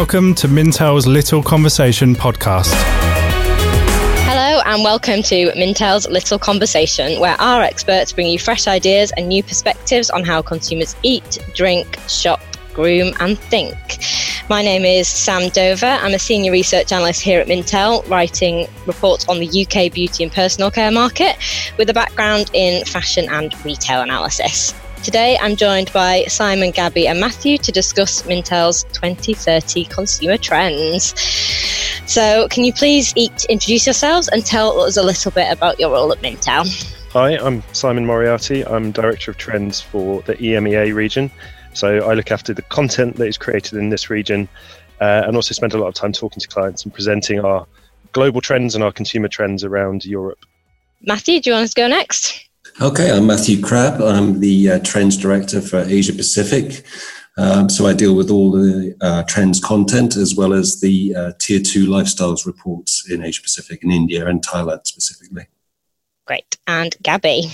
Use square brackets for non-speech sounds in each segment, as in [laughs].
Welcome to Mintel's Little Conversation podcast. Hello, and welcome to Mintel's Little Conversation, where our experts bring you fresh ideas and new perspectives on how consumers eat, drink, shop, groom, and think. My name is Sam Dover. I'm a senior research analyst here at Mintel, writing reports on the UK beauty and personal care market with a background in fashion and retail analysis. Today, I'm joined by Simon, Gabby, and Matthew to discuss Mintel's 2030 consumer trends. So, can you please each introduce yourselves and tell us a little bit about your role at Mintel? Hi, I'm Simon Moriarty. I'm Director of Trends for the EMEA region. So, I look after the content that is created in this region uh, and also spend a lot of time talking to clients and presenting our global trends and our consumer trends around Europe. Matthew, do you want us to go next? Okay, I'm Matthew Crabb. I'm the uh, Trends Director for Asia Pacific. Um, so I deal with all the uh, trends content as well as the uh, tier two lifestyles reports in Asia Pacific and India and Thailand specifically. Great. And Gabby.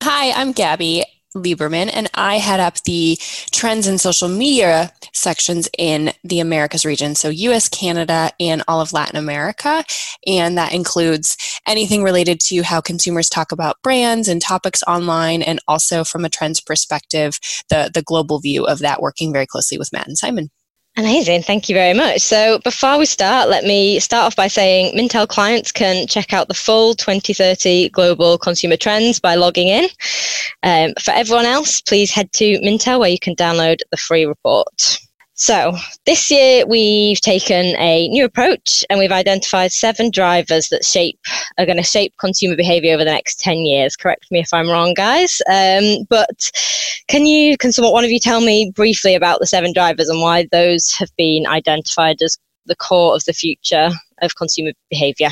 Hi, I'm Gabby. Lieberman, and I head up the trends and social media sections in the Americas region. So, US, Canada, and all of Latin America. And that includes anything related to how consumers talk about brands and topics online, and also from a trends perspective, the, the global view of that, working very closely with Matt and Simon. Amazing. Thank you very much. So, before we start, let me start off by saying Mintel clients can check out the full 2030 global consumer trends by logging in. Um, for everyone else, please head to Mintel where you can download the free report. So, this year we've taken a new approach and we've identified seven drivers that shape are going to shape consumer behavior over the next 10 years. Correct me if I'm wrong, guys. Um, but can you, can someone, one of you tell me briefly about the seven drivers and why those have been identified as the core of the future of consumer behavior?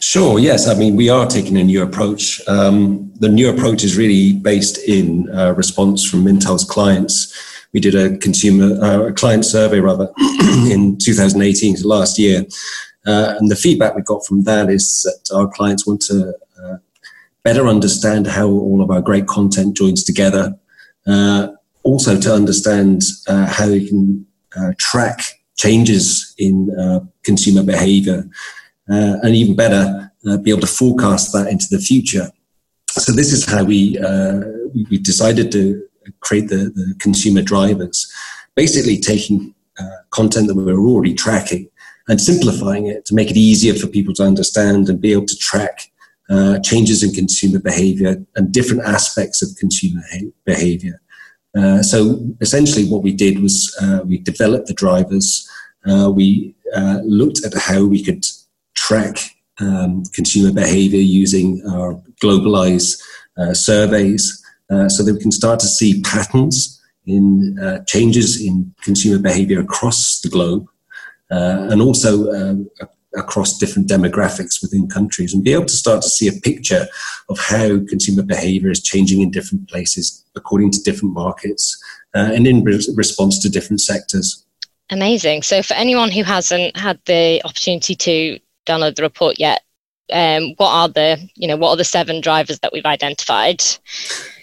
Sure, yes. I mean, we are taking a new approach. Um, the new approach is really based in uh, response from Mintel's clients we did a consumer uh, a client survey rather [clears throat] in 2018 so last year uh, and the feedback we got from that is that our clients want to uh, better understand how all of our great content joins together uh, also to understand uh, how you can track changes in consumer behavior and even better be able to forecast that into the future so this is how we we decided to create the, the consumer drivers, basically taking uh, content that we were already tracking and simplifying it to make it easier for people to understand and be able to track uh, changes in consumer behavior and different aspects of consumer ha- behavior. Uh, so essentially, what we did was uh, we developed the drivers. Uh, we uh, looked at how we could track um, consumer behavior using our globalized surveys uh, so that we can start to see patterns in changes in consumer behavior across the globe and also across different demographics within countries and be able to start to see a picture of how consumer behavior is changing in different places according to different markets uh, and in re- response to different sectors. Amazing. So, for anyone who hasn't had the opportunity to download the report yet, um, what are the you know what are the seven drivers that we've identified?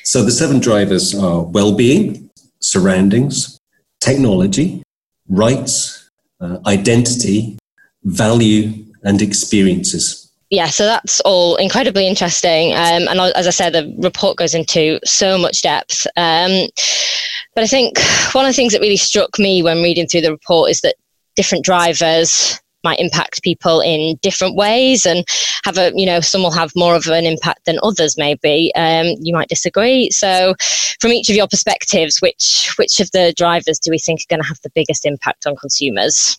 So the seven drivers are well-being, surroundings, technology, rights, uh, identity, value, and experiences. Yeah, so that's all incredibly interesting. Um, and as I said, the report goes into so much depth. Um, but I think one of the things that really struck me when reading through the report is that different drivers might impact people in different ways and have a you know some will have more of an impact than others maybe um, you might disagree so from each of your perspectives which which of the drivers do we think are going to have the biggest impact on consumers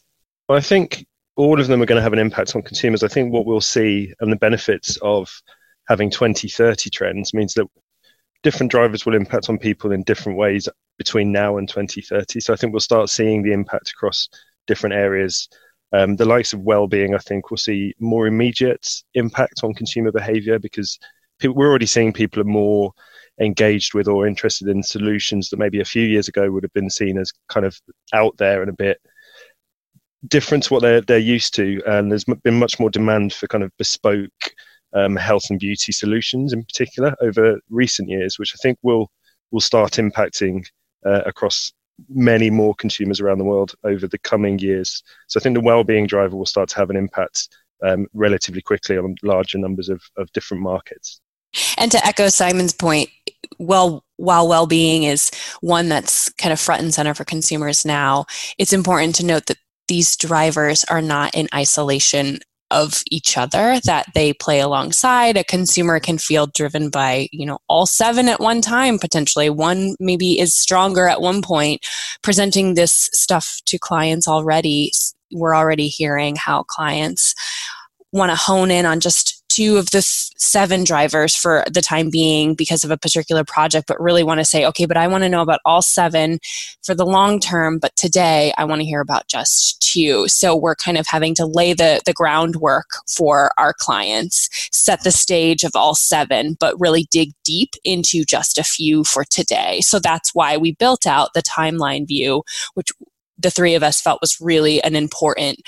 well i think all of them are going to have an impact on consumers. I think what we'll see and the benefits of having 2030 trends means that different drivers will impact on people in different ways between now and 2030 so i think we'll start seeing the impact across different areas. Um, the likes of well-being, I think, will see more immediate impact on consumer behaviour because we're already seeing people are more engaged with or interested in solutions that maybe a few years ago would have been seen as kind of out there and a bit different to what they're they're used to. And there's been much more demand for kind of bespoke um, health and beauty solutions in particular over recent years, which I think will will start impacting uh, across many more consumers around the world over the coming years. So I think the well-being driver will start to have an impact um, relatively quickly on larger numbers of, of different markets. And to echo Simon's point, well, while well-being is one that's kind of front and center for consumers now, it's important to note that these drivers are not in isolation of each other that they play alongside. A consumer can feel driven by you know all seven at one time potentially. One maybe is stronger at one point. Presenting this stuff to clients already we're already hearing how clients want to hone in on just two of the seven drivers for the time being because of a particular project, but really want to say, okay, but I want to know about all seven for the long term, but today I want to hear about just two. So we're kind of having to lay the, the groundwork for our clients, set the stage of all seven, but really dig deep into just a few for today. So that's why we built out the timeline view, which the three of us felt was really an important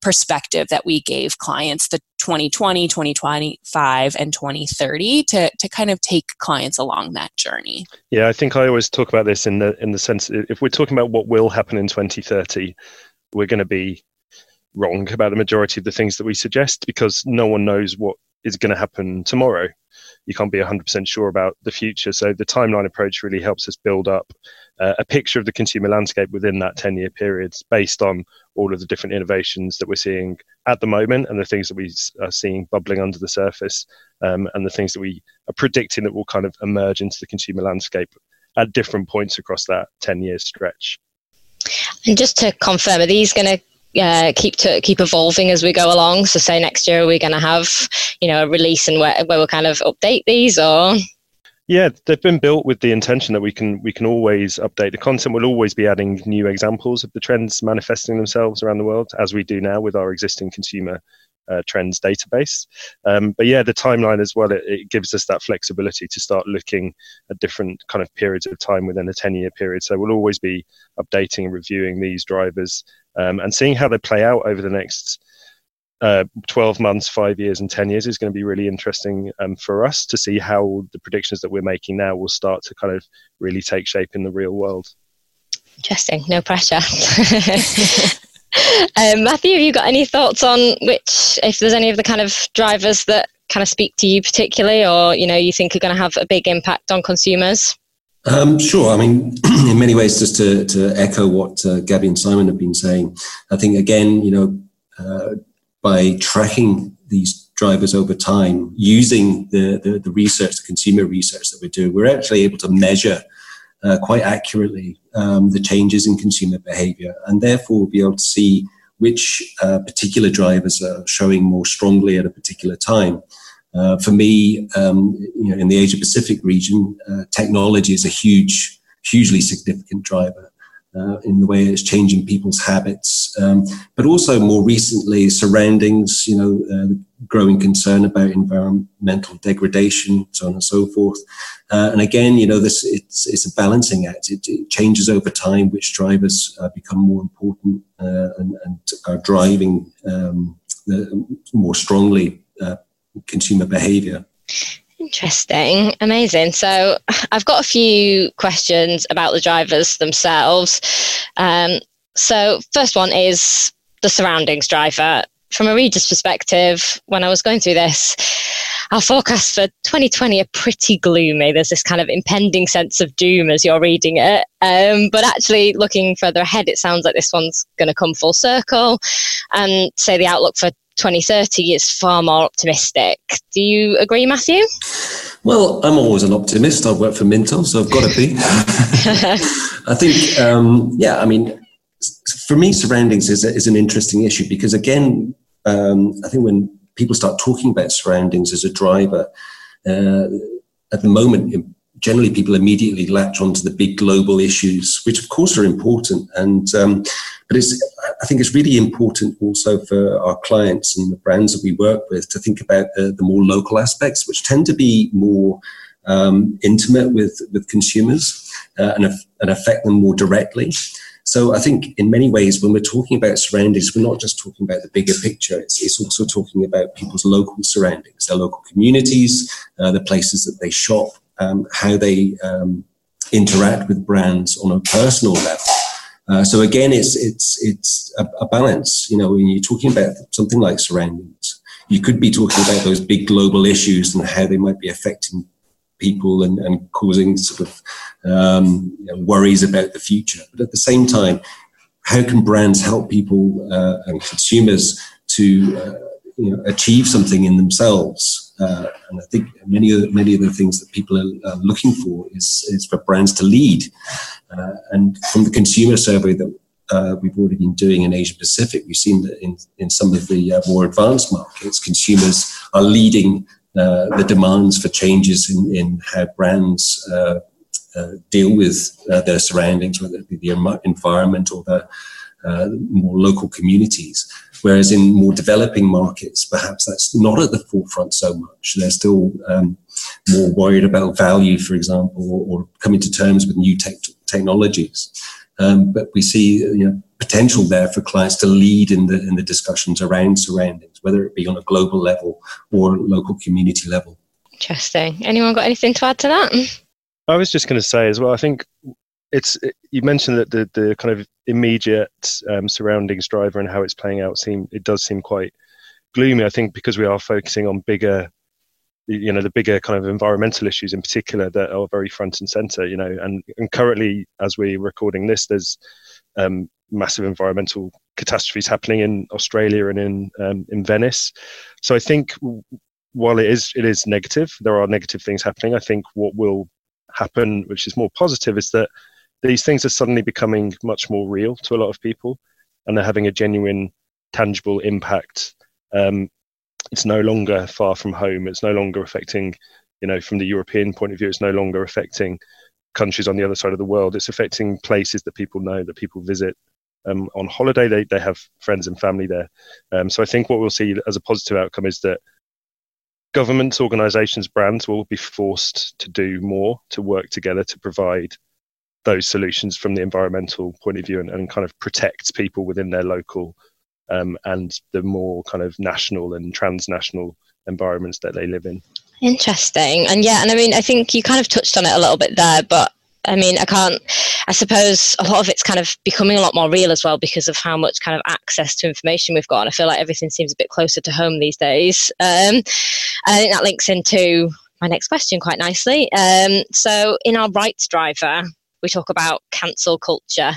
perspective that we gave clients the 2020 2025 and 2030 to, to kind of take clients along that journey yeah i think i always talk about this in the in the sense if we're talking about what will happen in 2030 we're going to be wrong about the majority of the things that we suggest because no one knows what is going to happen tomorrow you can't be 100% sure about the future. So the timeline approach really helps us build up uh, a picture of the consumer landscape within that 10 year period based on all of the different innovations that we're seeing at the moment and the things that we are seeing bubbling under the surface um, and the things that we are predicting that will kind of emerge into the consumer landscape at different points across that 10 year stretch. And just to confirm, are these going to uh, keep to keep evolving as we go along. So, say next year we're going to have, you know, a release and where, where we'll kind of update these, or yeah, they've been built with the intention that we can we can always update the content. We'll always be adding new examples of the trends manifesting themselves around the world, as we do now with our existing consumer uh, trends database. Um, but yeah, the timeline as well, it, it, gives us that flexibility to start looking at different kind of periods of time within a 10 year period. So we'll always be updating and reviewing these drivers um, and seeing how they play out over the next uh, 12 months, five years, and 10 years is going to be really interesting um, for us to see how the predictions that we're making now will start to kind of really take shape in the real world. Interesting. No pressure. [laughs] um, Matthew, have you got any thoughts on which, if there's any of the kind of drivers that kind of speak to you particularly, or you know, you think are going to have a big impact on consumers? Um, sure. I mean, [clears throat] in many ways, just to, to echo what uh, Gabby and Simon have been saying, I think again, you know, uh, by tracking these drivers over time, using the, the, the research, the consumer research that we do, we're actually able to measure uh, quite accurately um, the changes in consumer behavior, and therefore we'll be able to see which uh, particular drivers are showing more strongly at a particular time. Uh, for me, um, you know, in the Asia Pacific region, uh, technology is a huge, hugely significant driver uh, in the way it's changing people's habits, um, but also more recently, surroundings. You know, uh, growing concern about environmental degradation, so on and so forth. Uh, and again, you know, this it's it's a balancing act. It, it changes over time which drivers become more important and, and, are driving um, more strongly consumer behavior. Interesting, amazing. So, I've got a few questions about the drivers themselves. Um, so, first one is the surroundings driver. From a reader's perspective, when I was going through this, our forecasts for 2020 are pretty gloomy. There's this kind of impending sense of doom as you're reading it. Um, but actually, looking further ahead, it sounds like this one's going to come full circle. And say the outlook for 2030 is far more optimistic. Do you agree, Matthew? Well, I'm always an optimist. I've worked for Mintel, so I've got to be. [laughs] I think, um, yeah, I mean, for me, surroundings is, is an interesting issue because, again, um, I think when people start talking about surroundings as a driver, uh, at the moment, generally people immediately latch onto the big global issues, which of course are important. And um, but it's I think it's really important also for our clients and the brands that we work with to think about the, the more local aspects, which tend to be more um, intimate with with consumers uh, and, and affect them more directly. So I think in many ways, when we're talking about surroundings, we're not just talking about the bigger picture. It's, it's also talking about people's local surroundings, their local communities, uh, the places that they shop, um, how they um, interact with brands on a personal level. Uh, so again, it's it's it's a, a, balance. You know, when you're talking about something like surroundings, you could be talking about those big global issues and how they might be affecting people and, and causing sort of um, you know, worries about the future. But at the same time, how can brands help people uh, and consumers to uh, you know, achieve something in themselves? Uh, and I think many of the, many of the things that people are looking for is, is for brands to lead. Uh, and from the consumer survey that uh, we've already been doing in Asia Pacific, we've seen that in, in some of the uh, more advanced markets, consumers are leading uh, the demands for changes in, in how brands uh, deal with their surroundings, whether it be the environment or the more local communities. Whereas in more developing markets, perhaps that's not at the forefront so much. They're still um, more worried about value, for example, or, or coming to terms with new te- technologies. Um, but we see you know, potential there for clients to lead in the in the discussions around surroundings, whether it be on a global level or local community level. Interesting. Anyone got anything to add to that? I was just going to say as well. I think it's you mentioned that the the kind of immediate um, surroundings driver and how it's playing out seem it does seem quite gloomy. I think because we are focusing on bigger you know the bigger kind of environmental issues in particular that are very front and center you know and, and currently as we're recording this there's um, massive environmental catastrophes happening in australia and in um, in venice so i think while it is it is negative there are negative things happening i think what will happen which is more positive is that these things are suddenly becoming much more real to a lot of people and they're having a genuine tangible impact um, it's no longer far from home. It's no longer affecting, you know, from the European point of view, it's no longer affecting countries on the other side of the world. It's affecting places that people know, that people visit um, on holiday. They, they have friends and family there. Um, so I think what we'll see as a positive outcome is that governments, organizations, brands will be forced to do more to work together to provide those solutions from the environmental point of view and, and kind of protect people within their local um, and the more kind of national and transnational environments that they live in. Interesting. And yeah, and I mean, I think you kind of touched on it a little bit there, but I mean, I can't, I suppose a lot of it's kind of becoming a lot more real as well because of how much kind of access to information we've got. And I feel like everything seems a bit closer to home these days. Um, I think that links into my next question quite nicely. Um, so, in our rights driver, we talk about cancel culture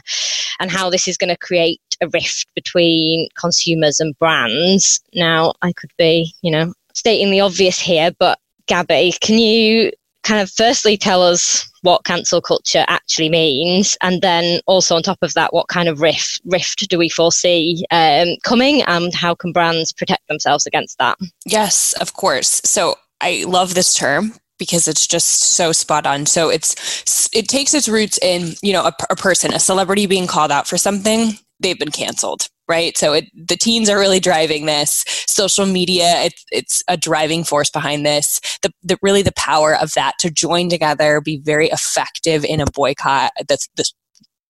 and how this is going to create a rift between consumers and brands. Now, I could be, you know, stating the obvious here, but Gabby, can you kind of firstly tell us what cancel culture actually means, and then also on top of that, what kind of rift rift do we foresee um, coming, and how can brands protect themselves against that? Yes, of course. So I love this term because it's just so spot on. So it's it takes its roots in you know a, a person, a celebrity being called out for something. They've been canceled, right? So it, the teens are really driving this. Social media, it, it's a driving force behind this. The, the really the power of that to join together, be very effective in a boycott. That's the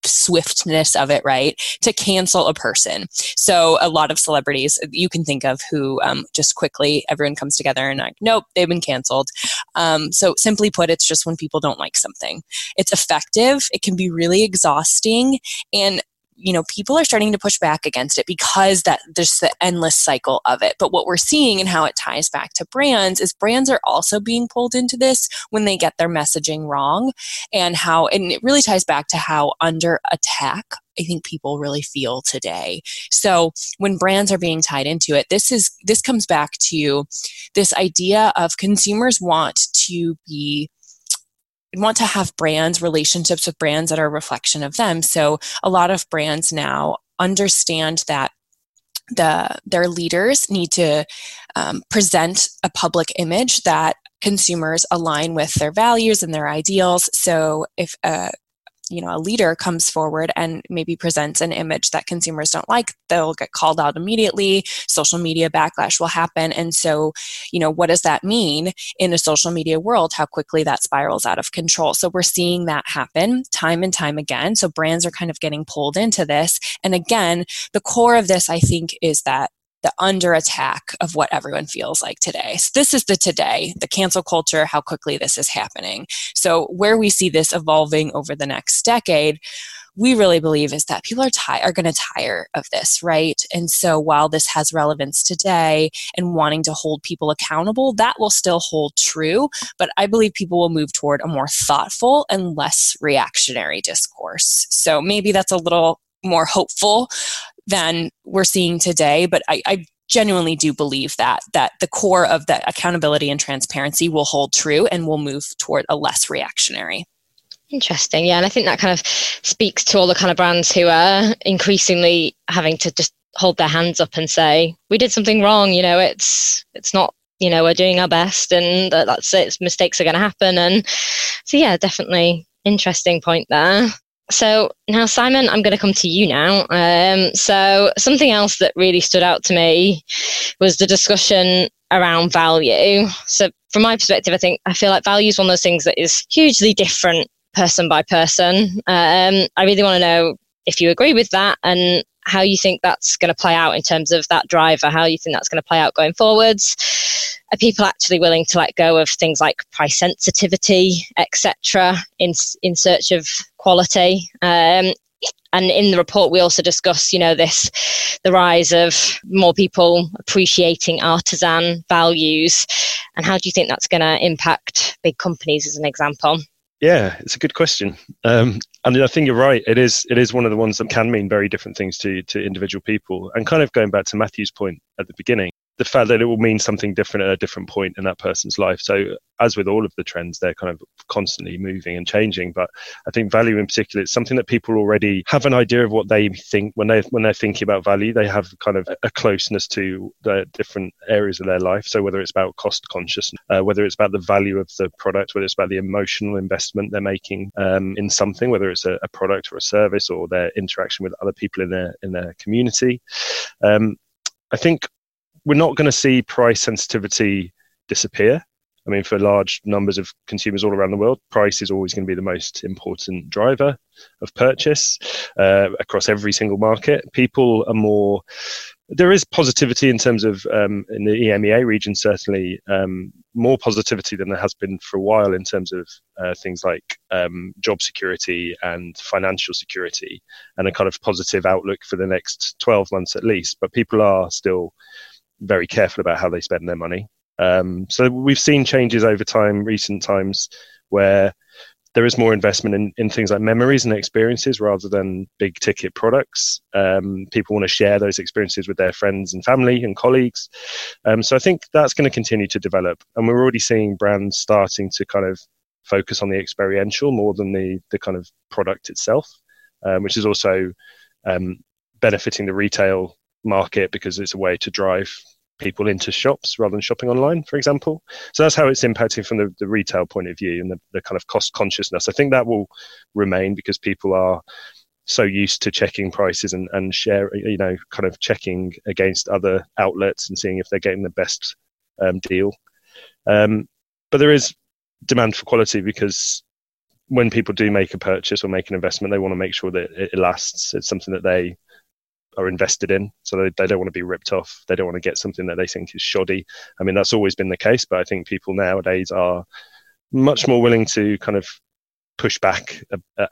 swiftness of it, right? To cancel a person. So a lot of celebrities you can think of who um, just quickly everyone comes together and like, nope, they've been canceled. Um, so simply put, it's just when people don't like something. It's effective. It can be really exhausting, and you know people are starting to push back against it because that there's the endless cycle of it but what we're seeing and how it ties back to brands is brands are also being pulled into this when they get their messaging wrong and how and it really ties back to how under attack I think people really feel today. So when brands are being tied into it, this is this comes back to this idea of consumers want to be want to have brands, relationships with brands that are a reflection of them. So a lot of brands now understand that the their leaders need to um, present a public image that consumers align with their values and their ideals. So if a you know a leader comes forward and maybe presents an image that consumers don't like they'll get called out immediately social media backlash will happen. And so you know what does that mean in a social media world? How quickly that spirals out of control. So we're seeing that happen time and time again. So brands are kind of getting pulled into this. And again the core of this i think is that the under attack of what everyone feels like today. So this is the today, the cancel culture, how quickly this is happening. So where we see this evolving over the next decade, we really believe is that people are ti- are going to tire of this, right? And so while this has relevance today and wanting to hold people accountable, that will still hold true. But I believe people will move toward a more thoughtful and less reactionary discourse. So maybe that's a little more hopeful than we're seeing today. But I, I genuinely do believe that that the core of the accountability and transparency will hold true and will move toward a less reactionary Interesting. Yeah. And I think that kind of speaks to all the kind of brands who are increasingly having to just hold their hands up and say, we did something wrong. You know, it's, it's not, you know, we're doing our best and that's it. Mistakes are going to happen. And so, yeah, definitely interesting point there. So now, Simon, I'm going to come to you now. Um, so something else that really stood out to me was the discussion around value. So from my perspective, I think I feel like value is one of those things that is hugely different person by person. Um, I really want to know if you agree with that and how you think that's going to play out in terms of that driver, how you think that's going to play out going forwards. Are people actually willing to let go of things like price sensitivity, etc., in in search of quality? Um, and in the report, we also discuss, you know, this the rise of more people appreciating artisan values, and how do you think that's going to impact big companies, as an example? Yeah, it's a good question. Um, and I think you're right. It is it is one of the ones that can mean very different things to to individual people. And kind of going back to Matthew's point at the beginning, the fact that it will mean something different at a different point in that person's life. So, as with all of the trends, they're kind of constantly moving and changing. But I think value in particular it's something that people already have an idea of what they think when they when they're thinking about value. They have kind of a closeness to the different areas of their life. So whether it's about cost consciousness, uh, whether it's about the value of the product, whether it's about the emotional investment they're making um, in something, whether it's a, a, product or a service or their interaction with other people in their in their community. Um, I think we're not going to see price sensitivity disappear. I mean, for large numbers of consumers all around the world, price is always going to be the most important driver of purchase uh, across every single market. People are more. There is positivity in terms of um, in the EMEA region, certainly um, more positivity than there has been for a while in terms of uh, things like um, job security and financial security, and a kind of positive outlook for the next 12 months at least. But people are still very careful about how they spend their money. Um, so we've seen changes over time, recent times, where there is more investment in, in things like memories and experiences rather than big ticket products. Um, people want to share those experiences with their friends and family and colleagues. Um, so I think that's going to continue to develop. And we're already seeing brands starting to kind of focus on the experiential more than the, the kind of product itself, um, which is also um, benefiting the retail market because it's a way to drive people into shops rather than shopping online, for example. So that's how it's impacting from the, the retail point of view and the, the kind of cost consciousness. I think that will remain because people are so used to checking prices and, and share, you know, kind of checking against other outlets and seeing if they're getting the best um, deal. Um, but there is demand for quality because when people do make a purchase or make an investment, they want to make sure that it lasts. It's something that they are invested in. So they, they don't want to be ripped off. They don't want to get something that they think is shoddy. I mean, that's always been the case, but I think people nowadays are much more willing to kind of push back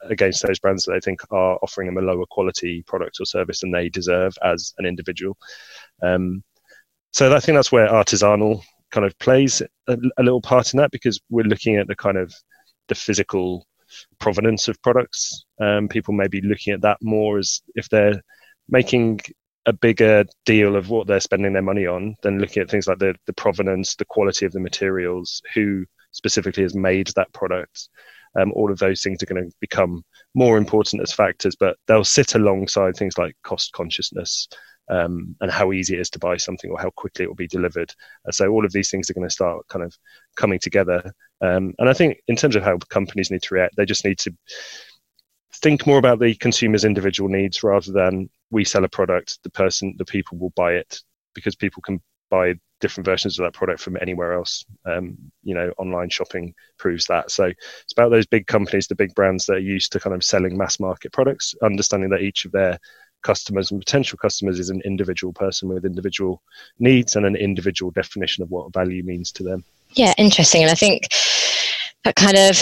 against those brands that they think are offering them a lower quality product or service than they deserve as an individual. Um, so I think that's where artisanal kind of plays a, a, little part in that because we're looking at the kind of the physical provenance of products. Um, people may be looking at that more as if they're making a bigger deal of what they're spending their money on than looking at things like the, the provenance, the quality of the materials, who specifically has made that product. Um, all of those things are going to become more important as factors, but they'll sit alongside things like cost consciousness um, and how easy it is to buy something or how quickly it will be delivered. Uh, so all of these things are going to start kind of coming together. Um, and I think in terms of how companies need to react, they just need to think more about the consumer's individual needs rather than we sell a product, the person, the people will buy it because people can buy different versions of that product from anywhere else. Um, you know, online shopping proves that. So it's about those big companies, the big brands that are used to kind of selling mass market products, understanding that each of their customers and potential customers is an individual person with individual needs and an individual definition of what value means to them. Yeah, interesting. And I think that kind of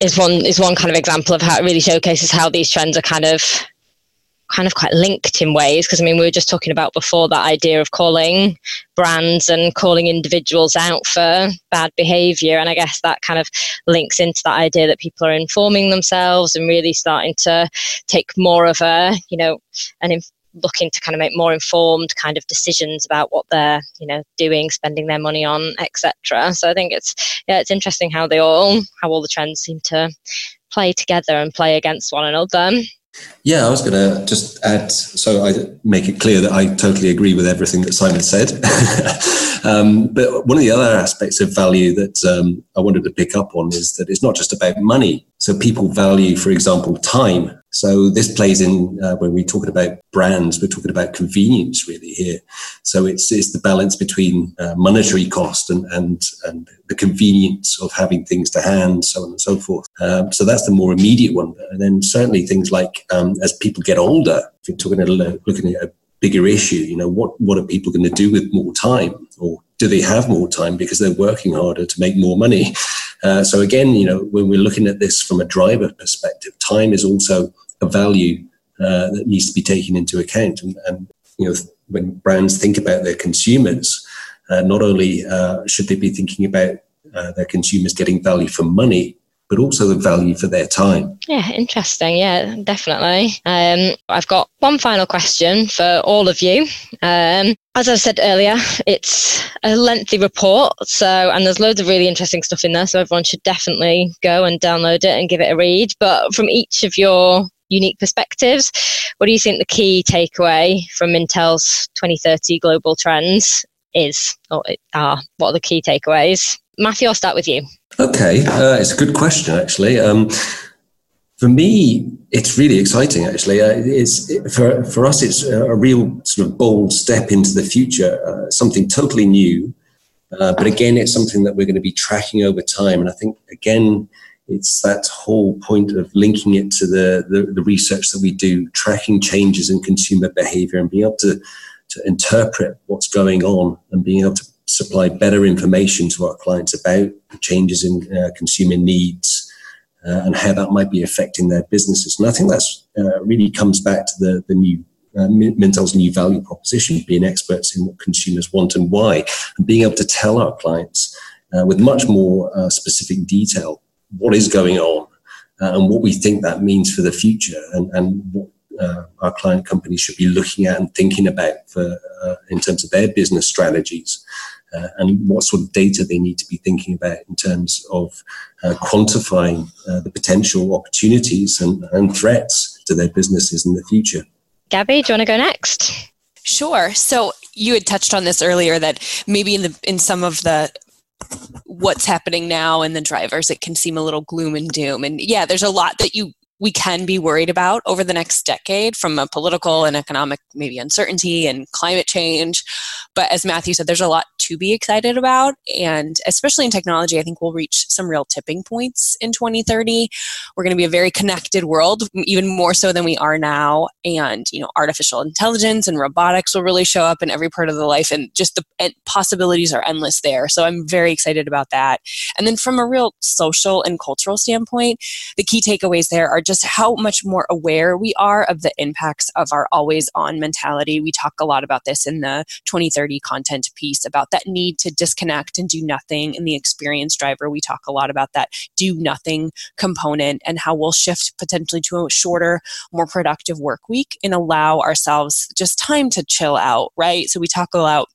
is one is one kind of example of how it really showcases how these trends are kind of kind of quite linked in ways. Because I mean we were just talking about before that idea of calling brands and calling individuals out for bad behavior. And I guess that kind of links into that idea that people are informing themselves and really starting to take more of a you know an looking to kind of make more informed kind of decisions about what they're you know doing spending their money on etc so i think it's yeah it's interesting how they all how all the trends seem to play together and play against one another yeah, I was going to just add, so I make it clear that I totally agree with everything that Simon said. [laughs] um, but one of the other aspects of value that um, I wanted to pick up on is that it's not just about money. So people value, for example, time. So this plays in uh, when we're talking about brands, we're talking about convenience really here. So it's, it's the balance between uh, monetary cost and, and, and the convenience of having things to hand, so on and so forth. Um, so that's the more immediate one. And then certainly things like um, as people get older, if you're talking at, looking at a bigger issue, you know, what, what are people going to do with more time or do they have more time because they're working harder to make more money? Uh, so again, you know, when we're looking at this from a driver perspective, time is also a value uh, that needs to be taken into account. And, and, you know, when brands think about their consumers, uh, not only uh, should they be thinking about uh, their consumers getting value for money, but also the value for their time. Yeah, interesting. Yeah, definitely. Um, I've got one final question for all of you. Um, as I said earlier, it's a lengthy report, so and there's loads of really interesting stuff in there. So everyone should definitely go and download it and give it a read. But from each of your unique perspectives, what do you think the key takeaway from Mintel's 2030 global trends is, or are? What are the key takeaways? Matthew, I'll start with you. Okay, uh, it's a good question, actually. Um, for me, it's really exciting. Actually, uh, it's it, for for us, it's a real sort of bold step into the future, uh, something totally new. Uh, but again, it's something that we're going to be tracking over time, and I think again, it's that whole point of linking it to the, the, the research that we do, tracking changes in consumer behavior, and being able to to interpret what's going on, and being able to supply better information to our clients about changes in uh, consumer needs uh, and how that might be affecting their businesses. And I think that's uh, really comes back to the, the new uh, Mintel's new value proposition, being experts in what consumers want and why, and being able to tell our clients uh, with much more uh, specific detail what is going on and what we think that means for the future and, and what uh, our client companies should be looking at and thinking about for uh, in terms of their business strategies uh, and what sort of data they need to be thinking about in terms of uh, quantifying uh, the potential opportunities and, and threats to their businesses in the future. Gabby, do you want to go next? Sure. So you had touched on this earlier that maybe in the in some of the what's happening now and the drivers it can seem a little gloom and doom and yeah there's a lot that you we can be worried about over the next decade from a political and economic maybe uncertainty and climate change but as matthew said there's a lot to be excited about. And especially in technology, I think we'll reach some real tipping points in 2030. We're going to be a very connected world, even more so than we are now. And, you know, artificial intelligence and robotics will really show up in every part of the life. And just the possibilities are endless there. So I'm very excited about that. And then from a real social and cultural standpoint, the key takeaways there are just how much more aware we are of the impacts of our always on mentality. We talk a lot about this in the 2030 content piece about that need to disconnect and do nothing. In the experience driver, we talk a lot about that do nothing component and how we'll shift potentially to a shorter, more productive work week and allow ourselves just time to chill out, right? So we talk about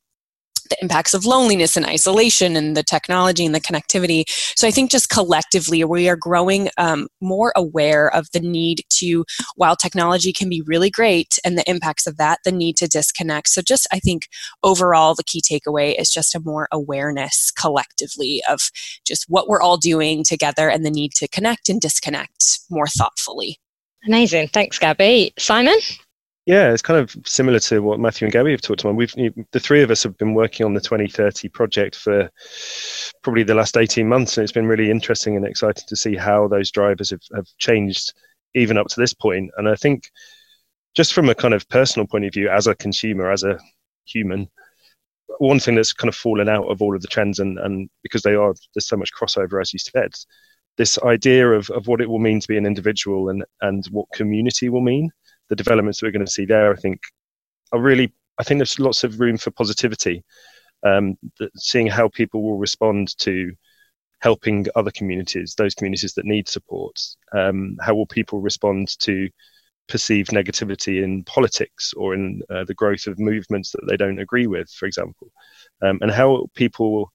the impacts of loneliness and isolation and the technology and the connectivity. So I think just collectively we are growing um, more aware of the need to, while technology can be really great and the impacts of that, the need to disconnect. So just I think overall the key takeaway is just a more awareness collectively of just what we're all doing together and the need to connect and disconnect more thoughtfully. Amazing. Thanks, Gabby. Simon? Yeah, it's kind of similar to what Matthew and Gabby have talked about. We've the three of us have been working on the 2030 project for probably the last 18 months, and it's been really interesting and exciting to see how those drivers have, have changed even up to this point. And I think just from a kind of personal point of view, as a consumer, as a human, one thing that's kind of fallen out of all of the trends, and, and because they are there's so much crossover, as you said, this idea of, of what it will mean to be an individual and, and what community will mean, the developments that we're going to see there, I think, are really, I think there's lots of room for positivity. Um, seeing how people will respond to helping other communities, those communities that need support. Um, how will people respond to perceived negativity in politics or in uh, the growth of movements that they don't agree with, for example? Um, and how people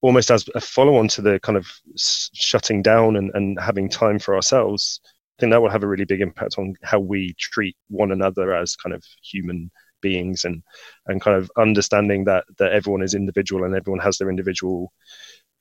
almost as a follow on to the kind of shutting down and, and having time for ourselves, I think that will have a really big impact on how we treat one another as kind of human beings and and kind of understanding that that everyone is individual and everyone has their individual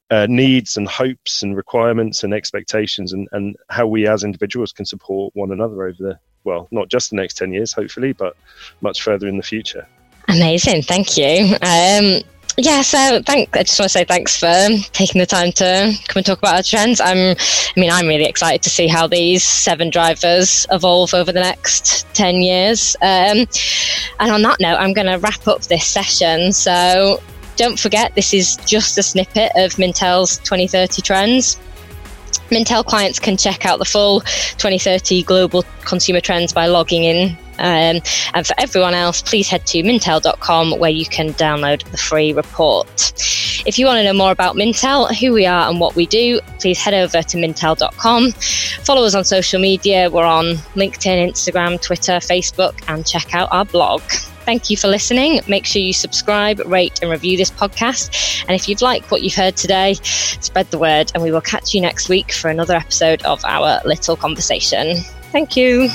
uh, needs and hopes and requirements and expectations and, and how we as individuals can support one another over the well not just the next 10 years hopefully but much further in the future. Amazing. Thank you. Um, yeah, so thank. I just want to say thanks for taking the time to come and talk about our trends. I'm, I mean, I'm really excited to see how these seven drivers evolve over the next ten years. Um, and on that note, I'm going to wrap up this session. So don't forget, this is just a snippet of Mintel's 2030 trends. Mintel clients can check out the full 2030 global consumer trends by logging in um, and for everyone else, please head to mintel.com where you can download the free report. If you want to know more about Mintel, who we are, and what we do, please head over to mintel.com. Follow us on social media. We're on LinkedIn, Instagram, Twitter, Facebook, and check out our blog. Thank you for listening. Make sure you subscribe, rate, and review this podcast. And if you've liked what you've heard today, spread the word, and we will catch you next week for another episode of our little conversation. Thank you.